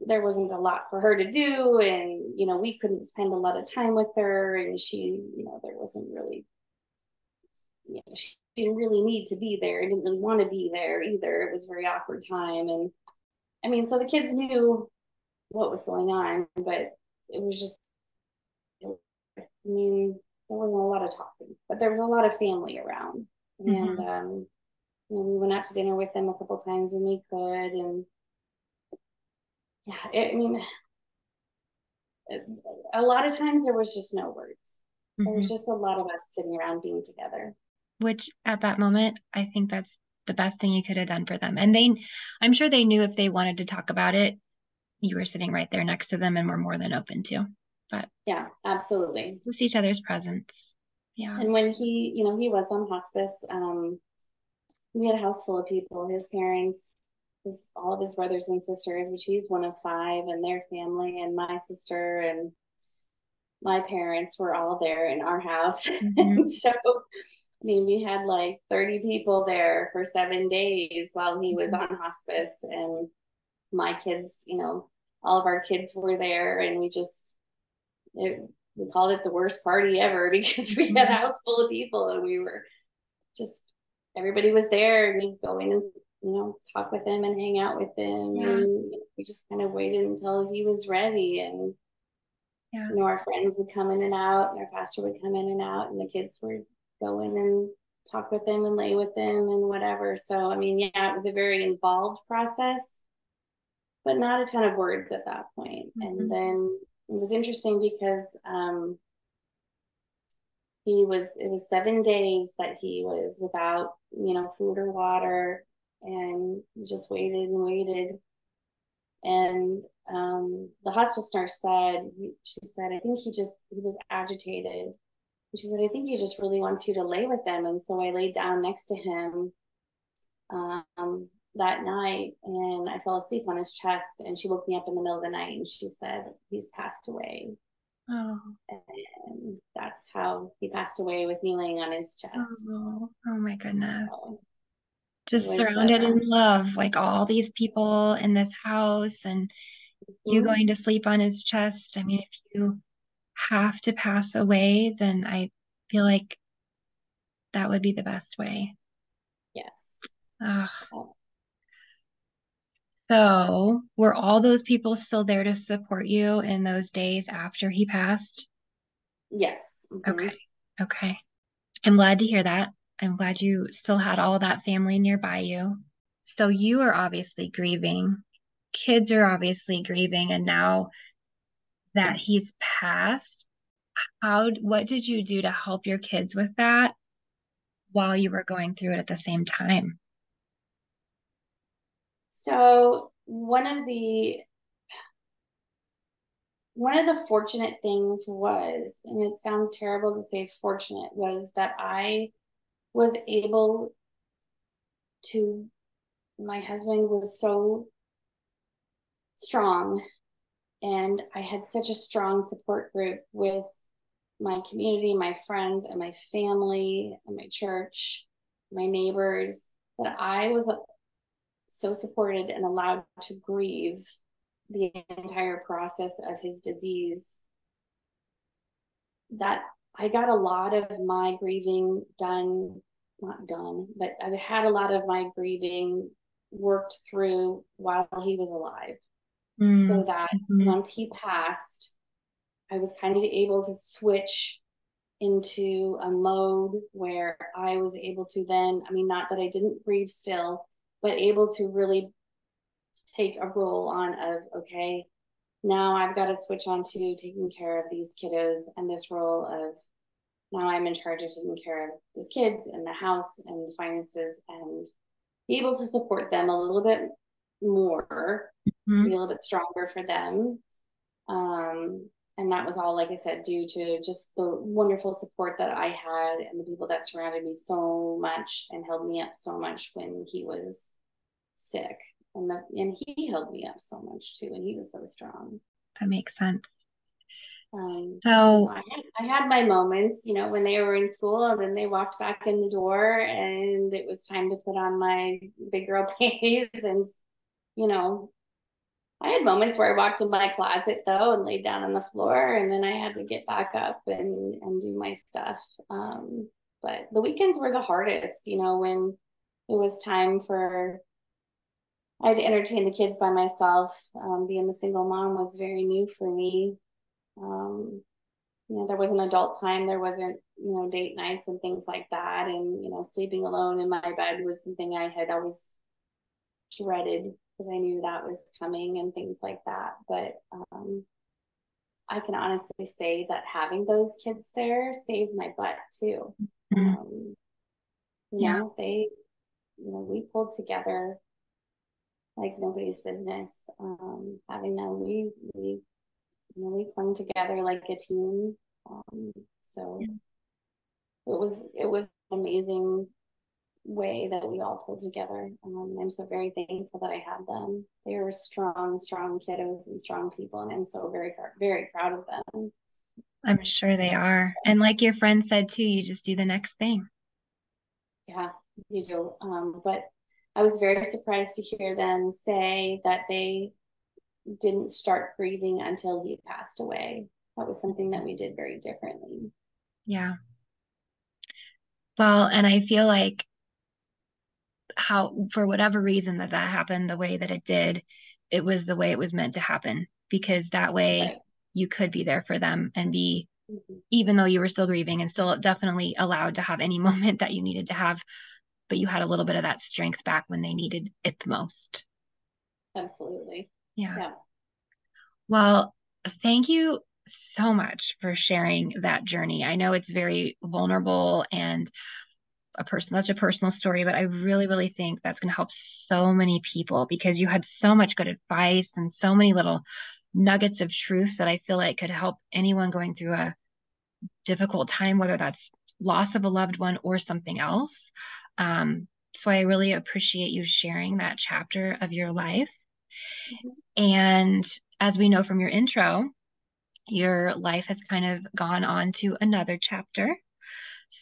there wasn't a lot for her to do and you know we couldn't spend a lot of time with her and she you know there wasn't really you know she didn't really need to be there and didn't really want to be there either it was a very awkward time and i mean so the kids knew what was going on but it was just i mean there wasn't a lot of talking but there was a lot of family around mm-hmm. and um know, we went out to dinner with them a couple times when we could, and yeah, it, I mean, a lot of times there was just no words. Mm-hmm. There was mm-hmm. just a lot of us sitting around being together. Which at that moment, I think that's the best thing you could have done for them. And they, I'm sure they knew if they wanted to talk about it, you were sitting right there next to them and were more than open to. But yeah, absolutely. Just each other's presence. Yeah. And when he, you know, he was on hospice, um, we had a house full of people his parents his all of his brothers and sisters which he's one of five and their family and my sister and my parents were all there in our house mm-hmm. so i mean we had like 30 people there for seven days while he was mm-hmm. on hospice and my kids you know all of our kids were there and we just it, we called it the worst party ever because we had a house full of people and we were just everybody was there and we'd go in and you know talk with him and hang out with him yeah. and we just kind of waited until he was ready and yeah. you know our friends would come in and out and our pastor would come in and out and the kids would go in and talk with him and lay with him and whatever so i mean yeah it was a very involved process but not a ton of words at that point. Mm-hmm. and then it was interesting because um he was it was seven days that he was without you know food or water and just waited and waited. And um, the hospice nurse said she said i think he just he was agitated. She said i think he just really wants you to lay with them. And so i laid down next to him um, that night and i fell asleep on his chest and she woke me up in the middle of the night and she said he's passed away Oh. And that's how he passed away with me laying on his chest. Oh, oh my goodness. So, just surrounded uh, in love, like all these people in this house and you mm-hmm. going to sleep on his chest. I mean, if you have to pass away, then I feel like that would be the best way. Yes. So, were all those people still there to support you in those days after he passed? Yes. Mm-hmm. Okay. Okay. I'm glad to hear that. I'm glad you still had all that family nearby you. So, you are obviously grieving. Kids are obviously grieving. And now that he's passed, how, what did you do to help your kids with that while you were going through it at the same time? So one of the one of the fortunate things was, and it sounds terrible to say fortunate, was that I was able to my husband was so strong and I had such a strong support group with my community, my friends, and my family, and my church, my neighbors, that I was so supported and allowed to grieve the entire process of his disease that I got a lot of my grieving done, not done, but I had a lot of my grieving worked through while he was alive. Mm. So that mm-hmm. once he passed, I was kind of able to switch into a mode where I was able to then, I mean, not that I didn't grieve still, but able to really take a role on of okay now i've got to switch on to taking care of these kiddos and this role of now i'm in charge of taking care of these kids and the house and the finances and be able to support them a little bit more mm-hmm. be a little bit stronger for them um, and that was all like i said due to just the wonderful support that i had and the people that surrounded me so much and held me up so much when he was sick. And the and he held me up so much too and he was so strong. That makes sense. Um, so I had, I had my moments, you know, when they were in school and then they walked back in the door and it was time to put on my big girl panties and, you know, I had moments where I walked in my closet though and laid down on the floor and then I had to get back up and and do my stuff. Um, but the weekends were the hardest, you know, when it was time for I had to entertain the kids by myself. Um, being the single mom was very new for me. Um, you know, there wasn't adult time. There wasn't, you know, date nights and things like that. And, you know, sleeping alone in my bed was something I had always dreaded because I knew that was coming and things like that. But um, I can honestly say that having those kids there saved my butt too. Mm-hmm. Um, yeah. know, they, you know, we pulled together like nobody's business. Um, having them, we we you know we clung together like a team. Um, so yeah. it was it was amazing way that we all pulled together. Um, I'm so very thankful that I had them. They were strong, strong kiddos and strong people, and I'm so very, very proud of them. I'm sure they are. And like your friend said too, you just do the next thing. Yeah, you do. Um, but I was very surprised to hear them say that they didn't start grieving until he passed away. That was something that we did very differently. Yeah. Well, and I feel like how for whatever reason that that happened the way that it did it was the way it was meant to happen because that way right. you could be there for them and be mm-hmm. even though you were still grieving and still definitely allowed to have any moment that you needed to have but you had a little bit of that strength back when they needed it the most absolutely yeah, yeah. well thank you so much for sharing that journey i know it's very vulnerable and a person that's a personal story but i really really think that's going to help so many people because you had so much good advice and so many little nuggets of truth that i feel like could help anyone going through a difficult time whether that's loss of a loved one or something else um, so i really appreciate you sharing that chapter of your life mm-hmm. and as we know from your intro your life has kind of gone on to another chapter.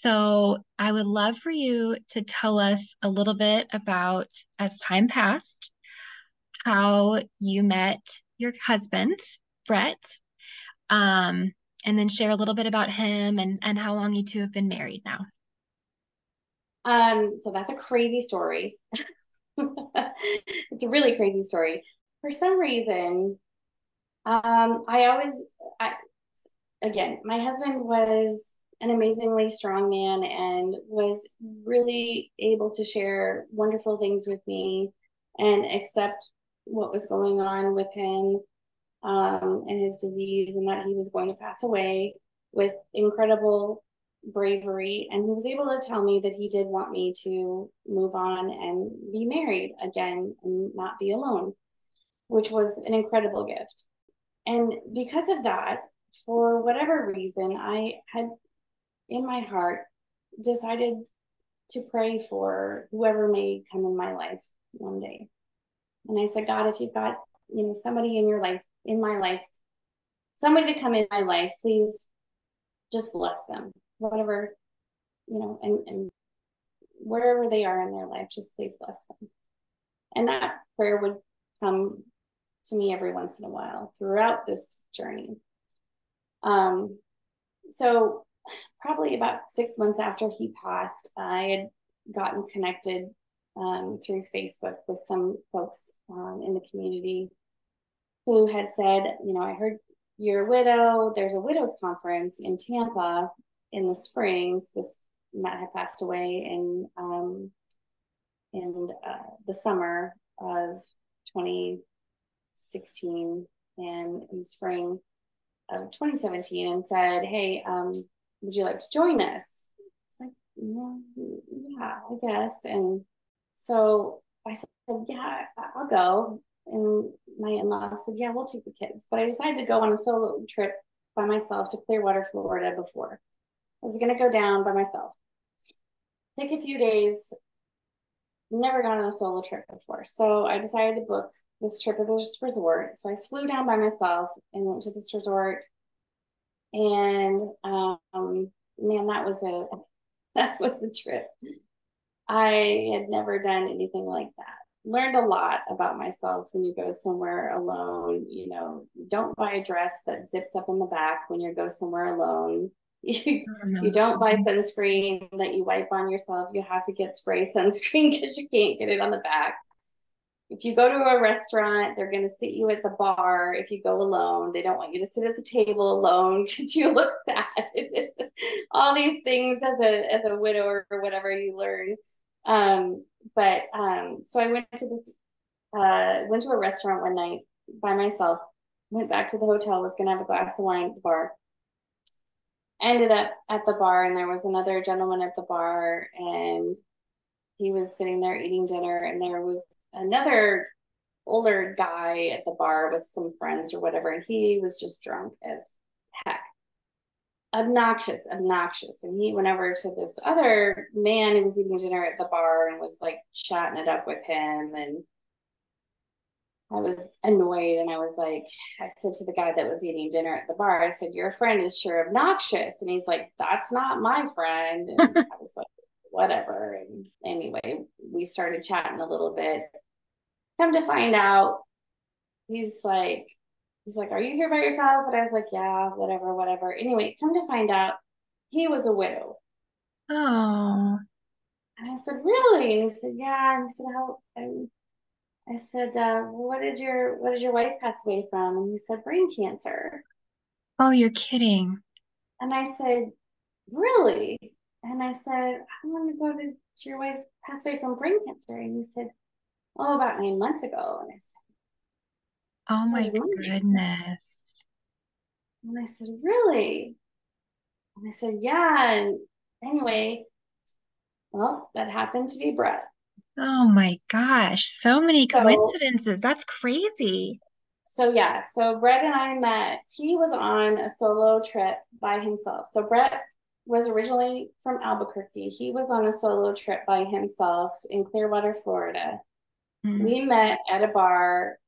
So I would love for you to tell us a little bit about, as time passed, how you met your husband, Brett, um, and then share a little bit about him and, and how long you two have been married now. Um, so that's a crazy story. it's a really crazy story. For some reason, um, I always, I, again, my husband was an amazingly strong man and was really able to share wonderful things with me and accept what was going on with him um, and his disease and that he was going to pass away with incredible bravery. And he was able to tell me that he did want me to move on and be married again and not be alone, which was an incredible gift. And because of that, for whatever reason, I had in my heart decided to pray for whoever may come in my life one day. And I said, God, if you've got, you know, somebody in your life, in my life, somebody to come in my life, please just bless them. Whatever, you know, and and wherever they are in their life, just please bless them. And that prayer would come to me every once in a while throughout this journey. Um, so probably about six months after he passed, I had gotten connected um, through Facebook with some folks um, in the community who had said, you know, I heard you're a widow. There's a widows conference in Tampa in the springs. This Matt had passed away in um, in uh, the summer of 2016 and in spring of 2017 and said, "Hey, um, would you like to join us?" It's like, yeah, yeah, I guess. And so I said, yeah, I'll go. And my in-laws said, yeah, we'll take the kids. But I decided to go on a solo trip by myself to Clearwater, Florida before. I was going to go down by myself. Take a few days. Never gone on a solo trip before. So I decided to book this trip at this resort. So I flew down by myself and went to this resort. And um, man, that was a that was a trip. I had never done anything like that. Learned a lot about myself when you go somewhere alone. You know, don't buy a dress that zips up in the back when you go somewhere alone. You, you don't buy sunscreen that you wipe on yourself. You have to get spray sunscreen because you can't get it on the back if you go to a restaurant, they're going to sit you at the bar if you go alone. They don't want you to sit at the table alone because you look bad. All these things as a as a widow or whatever you learn. Um, but um, so I went to the uh, went to a restaurant one night by myself. Went back to the hotel. Was going to have a glass of wine at the bar. Ended up at the bar, and there was another gentleman at the bar, and he was sitting there eating dinner, and there was another older guy at the bar with some friends or whatever, and he was just drunk as heck. Obnoxious, obnoxious. And he went over to this other man who was eating dinner at the bar and was like chatting it up with him. And I was annoyed and I was like, I said to the guy that was eating dinner at the bar, I said, Your friend is sure obnoxious. And he's like, That's not my friend. And I was like, Whatever. And anyway, we started chatting a little bit. Come to find out, he's like, he's like, Are you here by yourself? And I was like, Yeah, whatever, whatever. Anyway, come to find out, he was a widow. Oh. And I said, Really? And he said, Yeah. And he said, How and I said, uh, what did your what did your wife pass away from? And he said, brain cancer. Oh, you're kidding. And I said, Really? And I said, How to go to your wife pass away from brain cancer? And he said, oh, about nine months ago. And I said, Oh my goodness. And I said, Really? And I said, Yeah. And anyway, well, that happened to be Brett. Oh my gosh. So many so, coincidences. That's crazy. So, yeah. So, Brett and I met. He was on a solo trip by himself. So, Brett was originally from Albuquerque. He was on a solo trip by himself in Clearwater, Florida. Mm-hmm. We met at a bar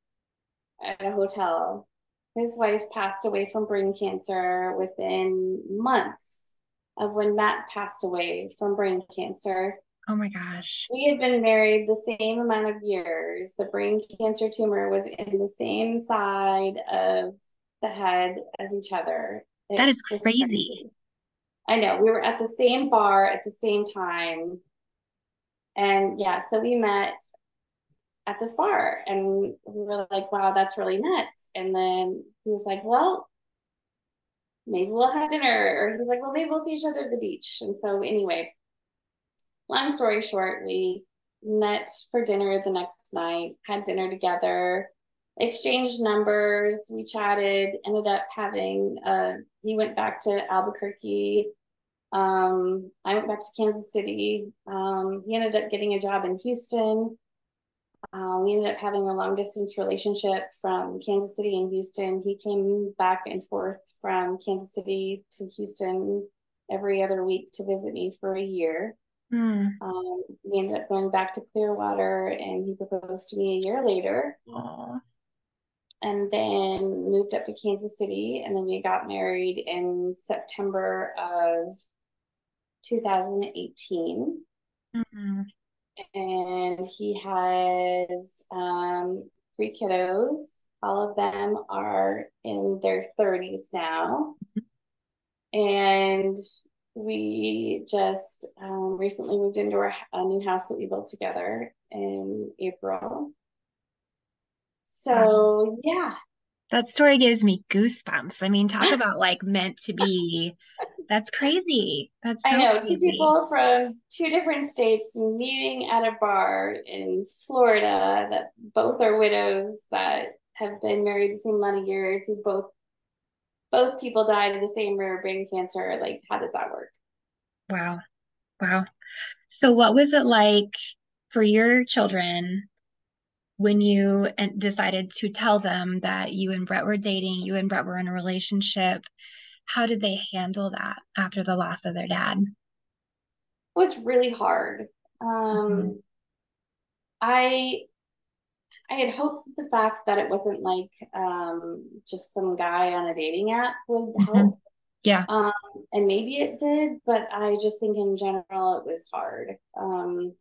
at a hotel his wife passed away from brain cancer within months of when Matt passed away from brain cancer. Oh my gosh. We had been married the same amount of years. The brain cancer tumor was in the same side of the head as each other. It that is crazy. crazy. I know. We were at the same bar at the same time. And yeah, so we met at this bar and we were like, wow, that's really nuts. And then he was like, well, maybe we'll have dinner. Or he was like, well, maybe we'll see each other at the beach. And so, anyway, long story short, we met for dinner the next night, had dinner together, exchanged numbers, we chatted, ended up having, uh, he went back to Albuquerque. Um, I went back to Kansas City. Um, he ended up getting a job in Houston. Uh, we ended up having a long distance relationship from Kansas City and Houston. He came back and forth from Kansas City to Houston every other week to visit me for a year. Mm. Um, we ended up going back to Clearwater and he proposed to me a year later. Aww. And then moved up to Kansas City. And then we got married in September of 2018. Mm-hmm and he has um, three kiddos. All of them are in their 30s now. And we just um, recently moved into our, a new house that we built together in April. So, yeah, that story gives me goosebumps. I mean, talk about like meant to be. That's crazy. That's so I know crazy. two people from two different states meeting at a bar in Florida that both are widows that have been married the same amount of years who both both people died of the same rare brain cancer. Like, how does that work? Wow. Wow. So what was it like for your children when you decided to tell them that you and Brett were dating, you and Brett were in a relationship, how did they handle that after the loss of their dad? It was really hard. Um, mm-hmm. I I had hoped that the fact that it wasn't like um, just some guy on a dating app would mm-hmm. help. Yeah. Um, and maybe it did, but I just think in general it was hard. Um,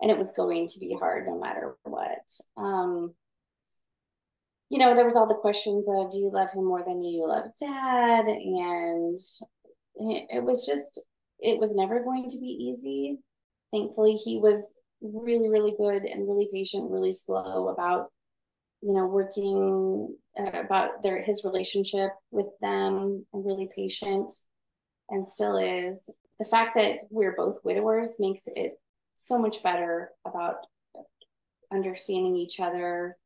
and it was going to be hard no matter what. Um, you know, there was all the questions of, do you love him more than you love dad? And it was just, it was never going to be easy. Thankfully, he was really, really good and really patient, really slow about, you know, working uh, about their his relationship with them, and really patient, and still is. The fact that we're both widowers makes it so much better about understanding each other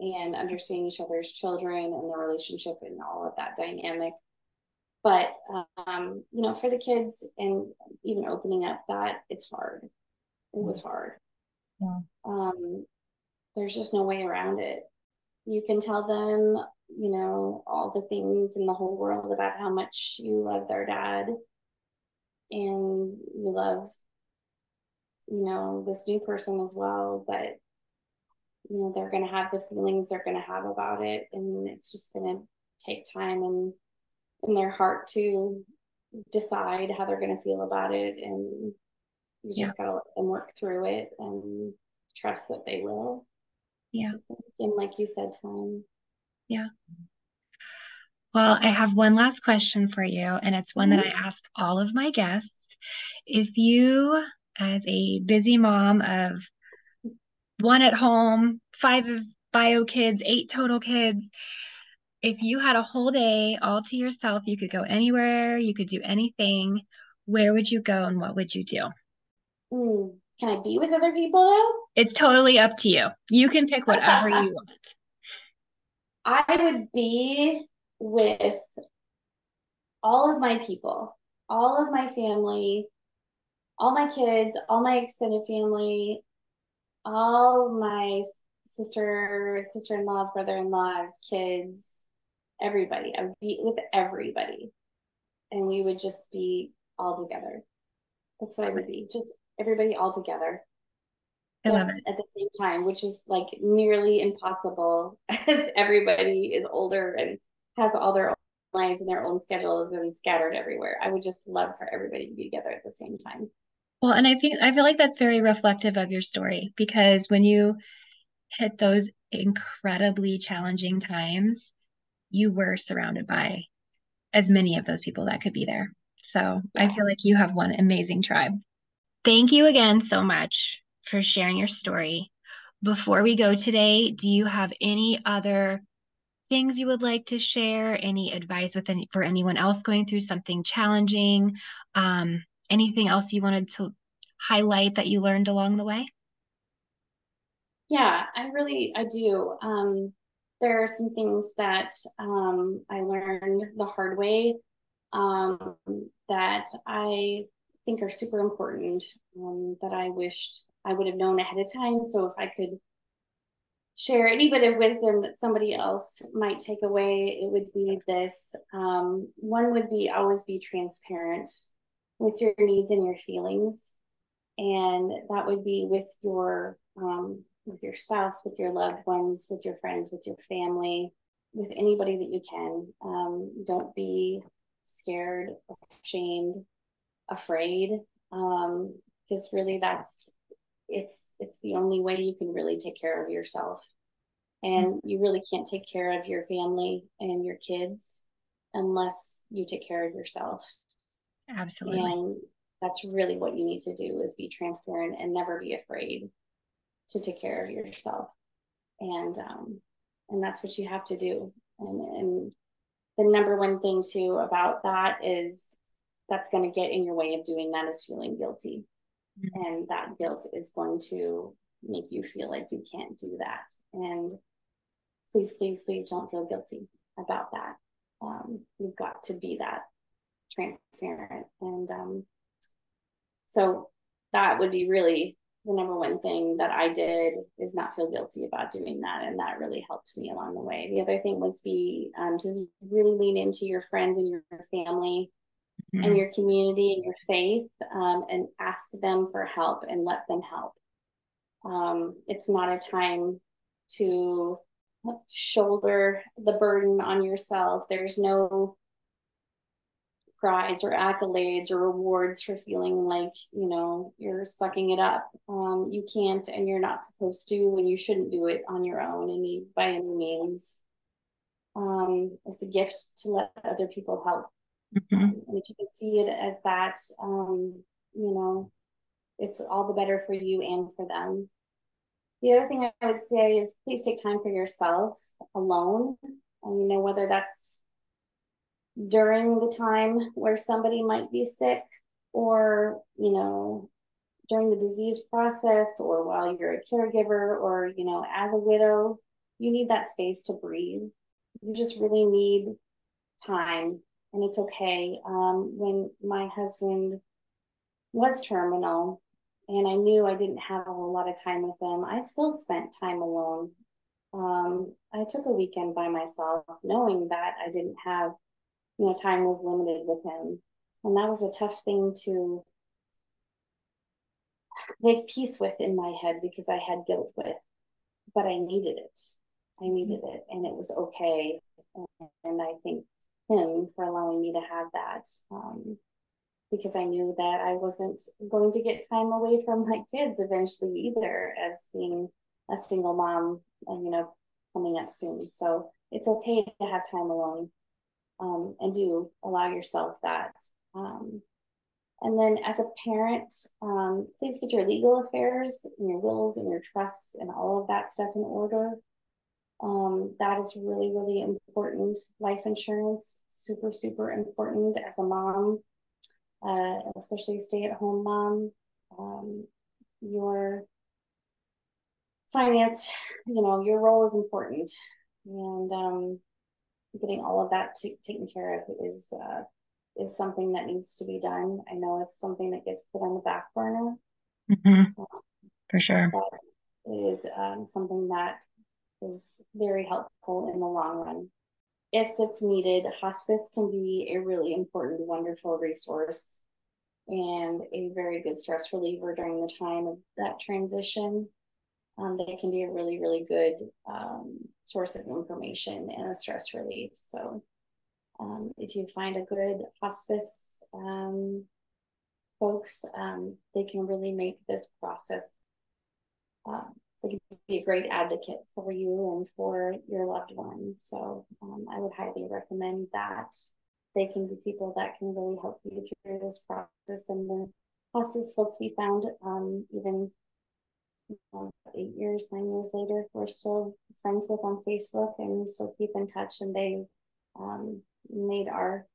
and understanding each other's children and their relationship and all of that dynamic. But um, you know, for the kids and even opening up that it's hard. It was hard. Yeah. Um, there's just no way around it. You can tell them, you know, all the things in the whole world about how much you love their dad and you love you know, this new person as well, but you know, they're going to have the feelings they're going to have about it. And it's just going to take time and in their heart to decide how they're going to feel about it. And you just yeah. got to let them work through it and trust that they will. Yeah. And like you said, time. Yeah. Well, I have one last question for you, and it's one mm-hmm. that I ask all of my guests. If you as a busy mom of one at home, five of bio kids, eight total kids. If you had a whole day all to yourself, you could go anywhere, you could do anything. Where would you go and what would you do? Mm, can I be with other people though? It's totally up to you. You can pick whatever you want. I would be with all of my people, all of my family, all my kids, all my extended family, all my sister, sister-in-laws, brother-in-laws, kids, everybody. I would be with everybody. And we would just be all together. That's what I would be. Just everybody all together. I love it. At the same time, which is like nearly impossible as everybody is older and has all their own lives and their own schedules and scattered everywhere. I would just love for everybody to be together at the same time. Well, and I feel I feel like that's very reflective of your story because when you hit those incredibly challenging times, you were surrounded by as many of those people that could be there. So yeah. I feel like you have one amazing tribe. Thank you again so much for sharing your story. Before we go today, do you have any other things you would like to share? Any advice with any, for anyone else going through something challenging? Um, anything else you wanted to highlight that you learned along the way? Yeah, I really I do. Um, there are some things that um, I learned the hard way um, that I think are super important um, that I wished I would have known ahead of time. So if I could share any bit of wisdom that somebody else might take away, it would be this. Um, one would be always be transparent with your needs and your feelings. And that would be with your um, with your spouse, with your loved ones, with your friends, with your family, with anybody that you can. Um, don't be scared, ashamed, afraid, um, because really that's it's it's the only way you can really take care of yourself. And you really can't take care of your family and your kids unless you take care of yourself. Absolutely. And that's really what you need to do is be transparent and never be afraid to take care of yourself. And um and that's what you have to do. And and the number one thing too about that is that's going to get in your way of doing that is feeling guilty. Mm-hmm. and that guilt is going to make you feel like you can't do that. And please please please don't feel guilty about that. Um, you've got to be that transparent and um, so that would be really the number one thing that I did is not feel guilty about doing that. And that really helped me along the way. The other thing was be um, to really lean into your friends and your family mm-hmm. and your community and your faith um, and ask them for help and let them help. Um, it's not a time to shoulder the burden on yourself. There's no prize or accolades or rewards for feeling like you know you're sucking it up. Um, you can't and you're not supposed to and you shouldn't do it on your own any by any means. Um, it's a gift to let other people help. Mm-hmm. and if you can see it as that um, you know it's all the better for you and for them. The other thing i would say is please take time for yourself alone. And you know whether that's during the time where somebody might be sick or you know during the disease process or while you're a caregiver or you know as a widow you need that space to breathe. You just really need time and it's okay. Um, when my husband was terminal and i knew i didn't have a lot of time with him i still spent time alone. Um, i took a weekend by myself knowing that i didn't have you know, time was limited with him. And that was a tough thing to make peace with in my head because I had guilt with, but I needed it. I needed it and it was okay. And I thank him for allowing me to have that um, because I knew that I wasn't going to get time away from my kids eventually either as being a single mom, and, you know, coming up soon. So it's okay to have time alone um, and do allow yourself that. Um, and then as a parent, um, please get your legal affairs and your wills and your trusts and all of that stuff in order. Um, that is really, really important. Life insurance, super, super important as a mom, uh, especially stay at home mom. Um, your finance, you know, your role is important. And um, getting all of that t- taken care of is uh, is something that needs to be done. I know it's something that gets put on the back burner. Mm-hmm. Um, For sure. it is um, something that is very helpful in the long run. If it's needed, hospice can be a really important, wonderful resource and a very good stress reliever during the time of that transition. Um, they can be a really, really good um, source of information and a stress relief. So, um, if you find a good hospice um, folks, um, they can really make this process. Uh, they can be a great advocate for you and for your loved ones. So, I would highly recommend that. They can be people that can really help you through this process. And the hospice folks we found, even eight years, nine years later, we're still friends with on Facebook and we still keep in touch. And they um, made our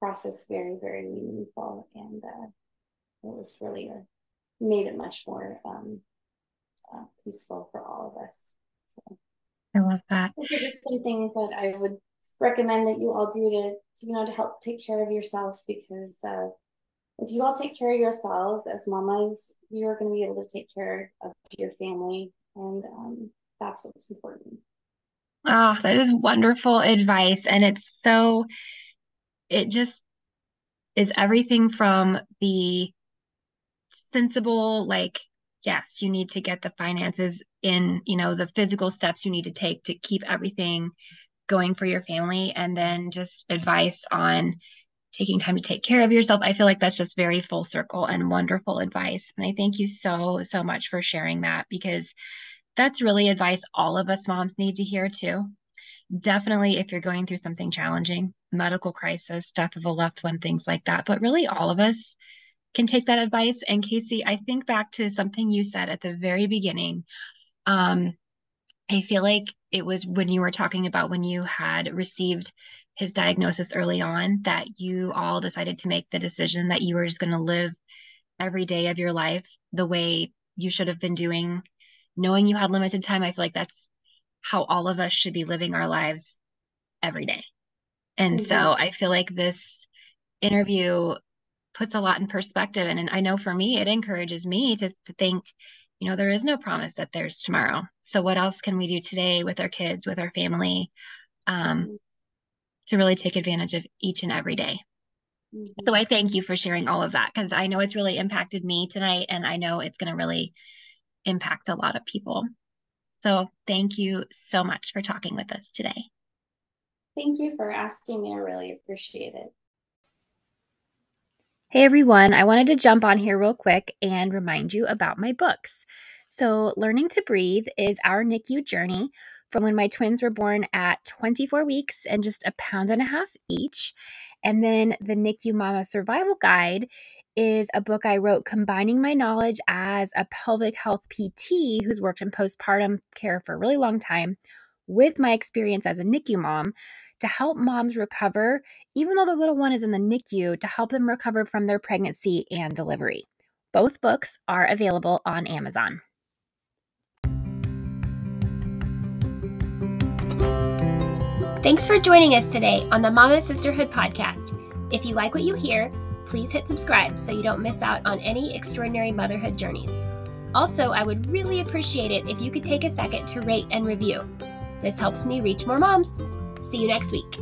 process very, very meaningful. And uh, it was really a, made it much more um, uh, peaceful for all of us. So, I love that. Those are just some things that I would recommend that you all do to, to you know, to help take care of yourself because uh, if you all take care of yourselves as mamas, you're going to be able to take care of your family. And um, that's what's important. Oh, that is wonderful advice. And it's so, it just is everything from the sensible, like, yes, you need to get the finances in, you know, the physical steps you need to take to keep everything going for your family. And then just advice on, taking time to take care of yourself. I feel like that's just very full circle and wonderful advice. And I thank you so, so much for sharing that because that's really advice all of us moms need to hear too. Definitely, if you're going through something challenging, medical crisis, death of a loved one, things like that. But really, all of us can take that advice. And Kacy, I think back to something you said at the very beginning. Um, I feel like it was when you were talking about when you had received his diagnosis early on that you all decided to make the decision that you were just going to live every day of your life the way you should have been doing knowing you had limited time i feel like that's how all of us should be living our lives every day. And mm-hmm. so i feel like this interview puts a lot in perspective and, and i know for me it encourages me to, to think you know there is no promise that there's tomorrow. So what else can we do today with our kids with our family? Um, mm-hmm to really take advantage of each and every day. Mm-hmm. So I thank you for sharing all of that because I know it's really impacted me tonight and I know it's going to really impact a lot of people. So thank you so much for talking with us today. Thank you for asking me. I really appreciate it. Hey everyone, I wanted to jump on here real quick and remind you about my books. So, Learning to Breathe is our NICU journey from when my twins were born at 24 weeks and just a pound and a half each. And then the NICU Mama Survival Guide is a book I wrote combining my knowledge as a pelvic health PT who's worked in postpartum care for a really long time with my experience as a NICU mom to help moms recover, even though the little one is in the NICU, to help them recover from their pregnancy and delivery. Both books are available on Amazon. Thanks for joining us today on the Mama Sisterhood podcast. If you like what you hear, please hit subscribe so you don't miss out on any extraordinary motherhood journeys. Also, I would really appreciate it if you could take a second to rate and review. This helps me reach more moms. See you next week.